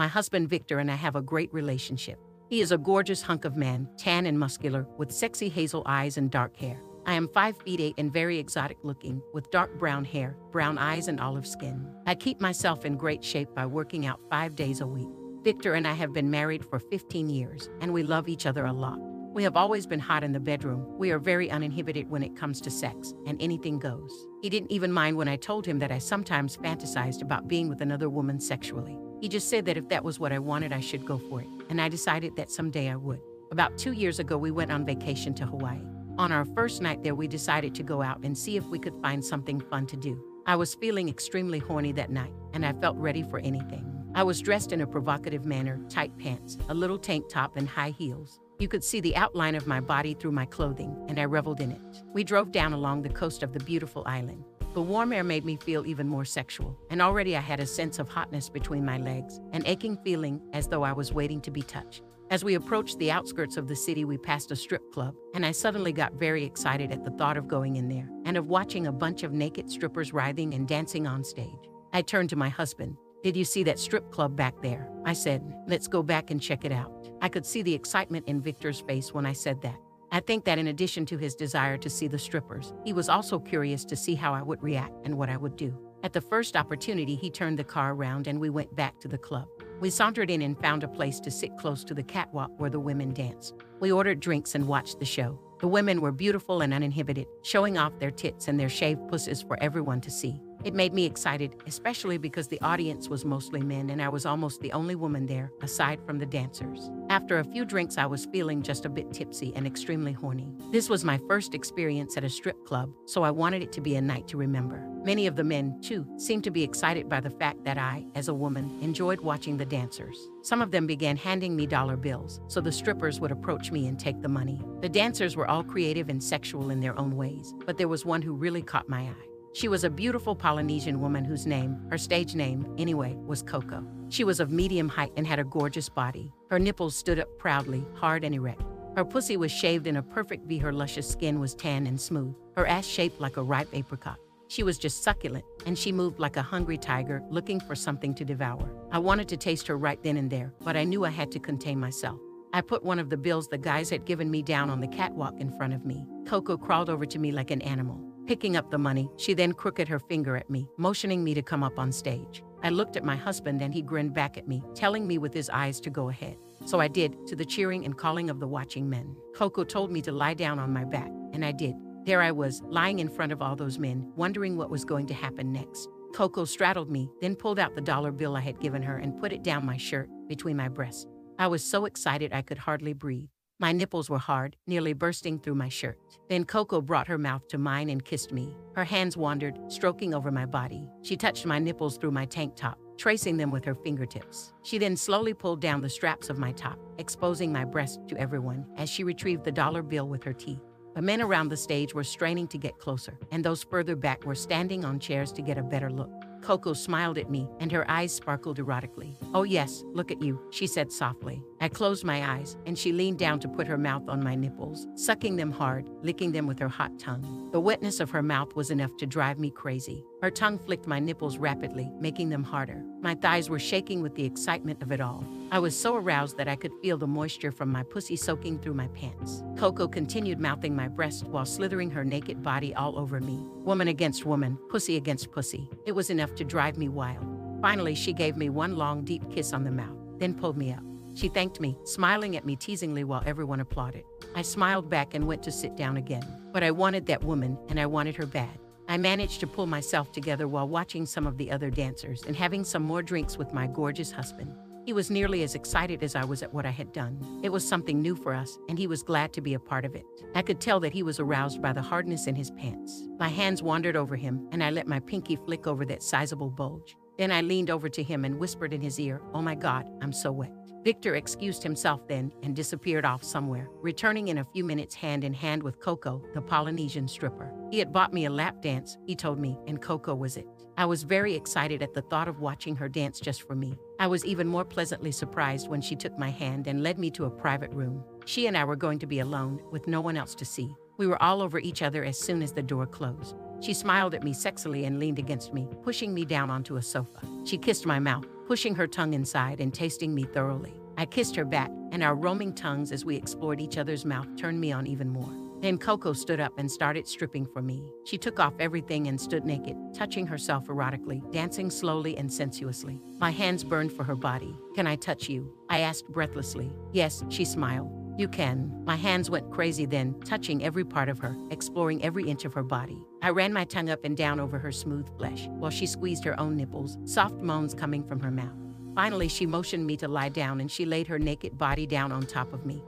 My husband Victor and I have a great relationship. He is a gorgeous hunk of man, tan and muscular, with sexy hazel eyes and dark hair. I am 5 feet 8 and very exotic looking, with dark brown hair, brown eyes, and olive skin. I keep myself in great shape by working out five days a week. Victor and I have been married for 15 years, and we love each other a lot. We have always been hot in the bedroom. We are very uninhibited when it comes to sex, and anything goes. He didn't even mind when I told him that I sometimes fantasized about being with another woman sexually. He just said that if that was what I wanted, I should go for it, and I decided that someday I would. About two years ago, we went on vacation to Hawaii. On our first night there, we decided to go out and see if we could find something fun to do. I was feeling extremely horny that night, and I felt ready for anything. I was dressed in a provocative manner tight pants, a little tank top, and high heels. You could see the outline of my body through my clothing, and I reveled in it. We drove down along the coast of the beautiful island. The warm air made me feel even more sexual, and already I had a sense of hotness between my legs, an aching feeling as though I was waiting to be touched. As we approached the outskirts of the city, we passed a strip club, and I suddenly got very excited at the thought of going in there and of watching a bunch of naked strippers writhing and dancing on stage. I turned to my husband, did you see that strip club back there? I said, Let's go back and check it out. I could see the excitement in Victor's face when I said that. I think that in addition to his desire to see the strippers, he was also curious to see how I would react and what I would do. At the first opportunity, he turned the car around and we went back to the club. We sauntered in and found a place to sit close to the catwalk where the women danced. We ordered drinks and watched the show. The women were beautiful and uninhibited, showing off their tits and their shaved pussies for everyone to see. It made me excited, especially because the audience was mostly men and I was almost the only woman there, aside from the dancers. After a few drinks, I was feeling just a bit tipsy and extremely horny. This was my first experience at a strip club, so I wanted it to be a night to remember. Many of the men, too, seemed to be excited by the fact that I, as a woman, enjoyed watching the dancers. Some of them began handing me dollar bills, so the strippers would approach me and take the money. The dancers were all creative and sexual in their own ways, but there was one who really caught my eye. She was a beautiful Polynesian woman whose name, her stage name, anyway, was Coco. She was of medium height and had a gorgeous body. Her nipples stood up proudly, hard and erect. Her pussy was shaved in a perfect V. Her luscious skin was tan and smooth, her ass shaped like a ripe apricot. She was just succulent, and she moved like a hungry tiger looking for something to devour. I wanted to taste her right then and there, but I knew I had to contain myself. I put one of the bills the guys had given me down on the catwalk in front of me. Coco crawled over to me like an animal. Picking up the money, she then crooked her finger at me, motioning me to come up on stage. I looked at my husband and he grinned back at me, telling me with his eyes to go ahead. So I did, to the cheering and calling of the watching men. Coco told me to lie down on my back, and I did. There I was, lying in front of all those men, wondering what was going to happen next. Coco straddled me, then pulled out the dollar bill I had given her and put it down my shirt, between my breasts. I was so excited I could hardly breathe. My nipples were hard, nearly bursting through my shirt. Then Coco brought her mouth to mine and kissed me. Her hands wandered, stroking over my body. She touched my nipples through my tank top, tracing them with her fingertips. She then slowly pulled down the straps of my top, exposing my breast to everyone as she retrieved the dollar bill with her teeth. The men around the stage were straining to get closer, and those further back were standing on chairs to get a better look. Coco smiled at me, and her eyes sparkled erotically. Oh, yes, look at you, she said softly. I closed my eyes, and she leaned down to put her mouth on my nipples, sucking them hard, licking them with her hot tongue. The wetness of her mouth was enough to drive me crazy. Her tongue flicked my nipples rapidly, making them harder. My thighs were shaking with the excitement of it all. I was so aroused that I could feel the moisture from my pussy soaking through my pants. Coco continued mouthing my breast while slithering her naked body all over me. Woman against woman, pussy against pussy. It was enough to drive me wild. Finally, she gave me one long, deep kiss on the mouth, then pulled me up. She thanked me, smiling at me teasingly while everyone applauded. I smiled back and went to sit down again. But I wanted that woman, and I wanted her bad. I managed to pull myself together while watching some of the other dancers and having some more drinks with my gorgeous husband. He was nearly as excited as I was at what I had done. It was something new for us, and he was glad to be a part of it. I could tell that he was aroused by the hardness in his pants. My hands wandered over him, and I let my pinky flick over that sizable bulge. Then I leaned over to him and whispered in his ear, Oh my God, I'm so wet. Victor excused himself then and disappeared off somewhere, returning in a few minutes hand in hand with Coco, the Polynesian stripper. He had bought me a lap dance, he told me, and Coco was it. I was very excited at the thought of watching her dance just for me. I was even more pleasantly surprised when she took my hand and led me to a private room. She and I were going to be alone, with no one else to see. We were all over each other as soon as the door closed. She smiled at me sexily and leaned against me, pushing me down onto a sofa. She kissed my mouth, pushing her tongue inside and tasting me thoroughly. I kissed her back, and our roaming tongues as we explored each other's mouth turned me on even more. Then Coco stood up and started stripping for me. She took off everything and stood naked, touching herself erotically, dancing slowly and sensuously. My hands burned for her body. Can I touch you? I asked breathlessly. Yes, she smiled. You can. My hands went crazy then, touching every part of her, exploring every inch of her body. I ran my tongue up and down over her smooth flesh while she squeezed her own nipples, soft moans coming from her mouth. Finally, she motioned me to lie down and she laid her naked body down on top of me,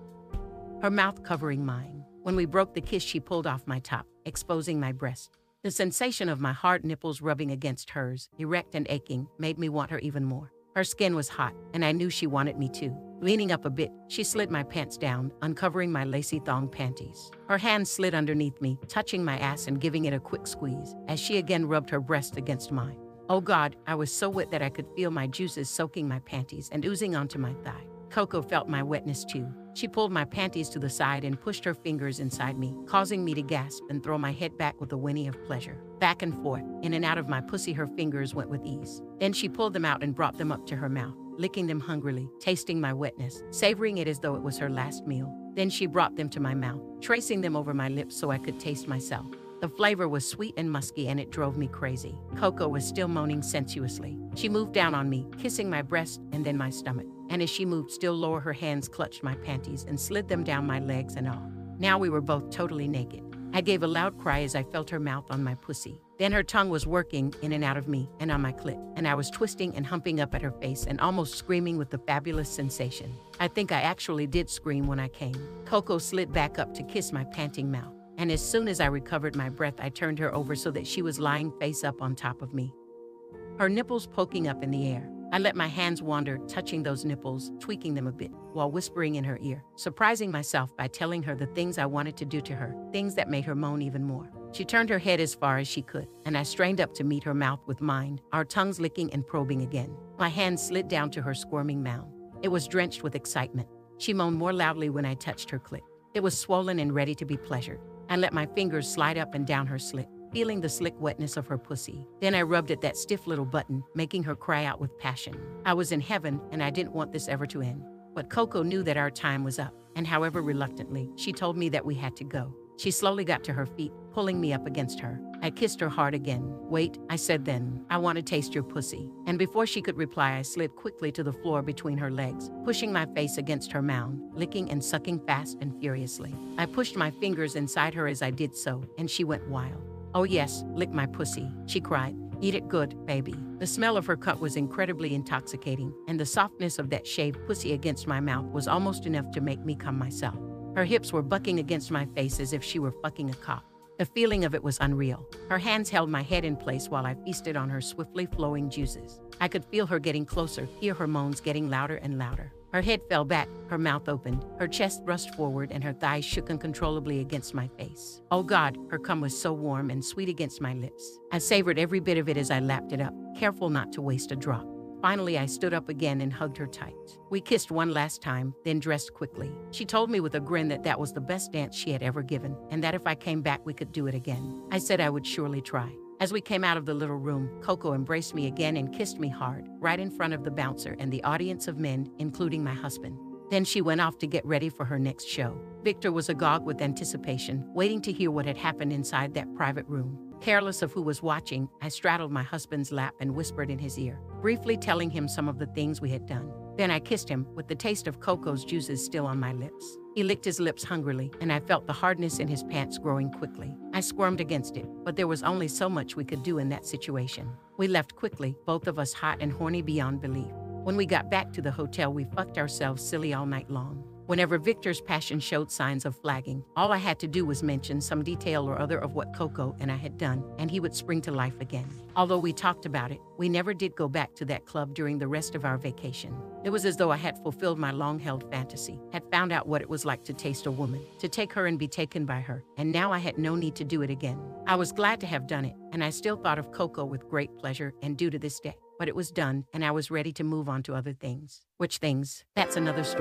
her mouth covering mine. When we broke the kiss, she pulled off my top, exposing my breast. The sensation of my hard nipples rubbing against hers, erect and aching, made me want her even more. Her skin was hot, and I knew she wanted me too. Leaning up a bit, she slid my pants down, uncovering my lacy thong panties. Her hand slid underneath me, touching my ass and giving it a quick squeeze, as she again rubbed her breast against mine. Oh God, I was so wet that I could feel my juices soaking my panties and oozing onto my thigh. Coco felt my wetness too. She pulled my panties to the side and pushed her fingers inside me, causing me to gasp and throw my head back with a whinny of pleasure. Back and forth, in and out of my pussy, her fingers went with ease. Then she pulled them out and brought them up to her mouth, licking them hungrily, tasting my wetness, savoring it as though it was her last meal. Then she brought them to my mouth, tracing them over my lips so I could taste myself. The flavor was sweet and musky and it drove me crazy. Coco was still moaning sensuously. She moved down on me, kissing my breast and then my stomach. And as she moved still lower, her hands clutched my panties and slid them down my legs and all. Now we were both totally naked. I gave a loud cry as I felt her mouth on my pussy. Then her tongue was working in and out of me and on my clit, and I was twisting and humping up at her face and almost screaming with the fabulous sensation. I think I actually did scream when I came. Coco slid back up to kiss my panting mouth and as soon as I recovered my breath, I turned her over so that she was lying face up on top of me, her nipples poking up in the air. I let my hands wander, touching those nipples, tweaking them a bit, while whispering in her ear, surprising myself by telling her the things I wanted to do to her, things that made her moan even more. She turned her head as far as she could, and I strained up to meet her mouth with mine, our tongues licking and probing again. My hand slid down to her squirming mound. It was drenched with excitement. She moaned more loudly when I touched her clit. It was swollen and ready to be pleasured. I let my fingers slide up and down her slit, feeling the slick wetness of her pussy. Then I rubbed at that stiff little button, making her cry out with passion. I was in heaven, and I didn't want this ever to end. But Coco knew that our time was up, and however reluctantly, she told me that we had to go. She slowly got to her feet, pulling me up against her. I kissed her hard again. Wait, I said then, I want to taste your pussy. And before she could reply, I slid quickly to the floor between her legs, pushing my face against her mound, licking and sucking fast and furiously. I pushed my fingers inside her as I did so, and she went wild. Oh, yes, lick my pussy, she cried. Eat it good, baby. The smell of her cut was incredibly intoxicating, and the softness of that shaved pussy against my mouth was almost enough to make me come myself. Her hips were bucking against my face as if she were fucking a cop. The feeling of it was unreal. Her hands held my head in place while I feasted on her swiftly flowing juices. I could feel her getting closer, hear her moans getting louder and louder. Her head fell back, her mouth opened, her chest thrust forward, and her thighs shook uncontrollably against my face. Oh God, her cum was so warm and sweet against my lips. I savored every bit of it as I lapped it up, careful not to waste a drop. Finally, I stood up again and hugged her tight. We kissed one last time, then dressed quickly. She told me with a grin that that was the best dance she had ever given, and that if I came back, we could do it again. I said I would surely try. As we came out of the little room, Coco embraced me again and kissed me hard, right in front of the bouncer and the audience of men, including my husband. Then she went off to get ready for her next show. Victor was agog with anticipation, waiting to hear what had happened inside that private room. Careless of who was watching, I straddled my husband's lap and whispered in his ear, briefly telling him some of the things we had done. Then I kissed him, with the taste of Coco's juices still on my lips. He licked his lips hungrily, and I felt the hardness in his pants growing quickly. I squirmed against it, but there was only so much we could do in that situation. We left quickly, both of us hot and horny beyond belief. When we got back to the hotel, we fucked ourselves silly all night long. Whenever Victor's passion showed signs of flagging, all I had to do was mention some detail or other of what Coco and I had done, and he would spring to life again. Although we talked about it, we never did go back to that club during the rest of our vacation. It was as though I had fulfilled my long held fantasy, had found out what it was like to taste a woman, to take her and be taken by her, and now I had no need to do it again. I was glad to have done it, and I still thought of Coco with great pleasure and do to this day. But it was done, and I was ready to move on to other things. Which things? That's another story.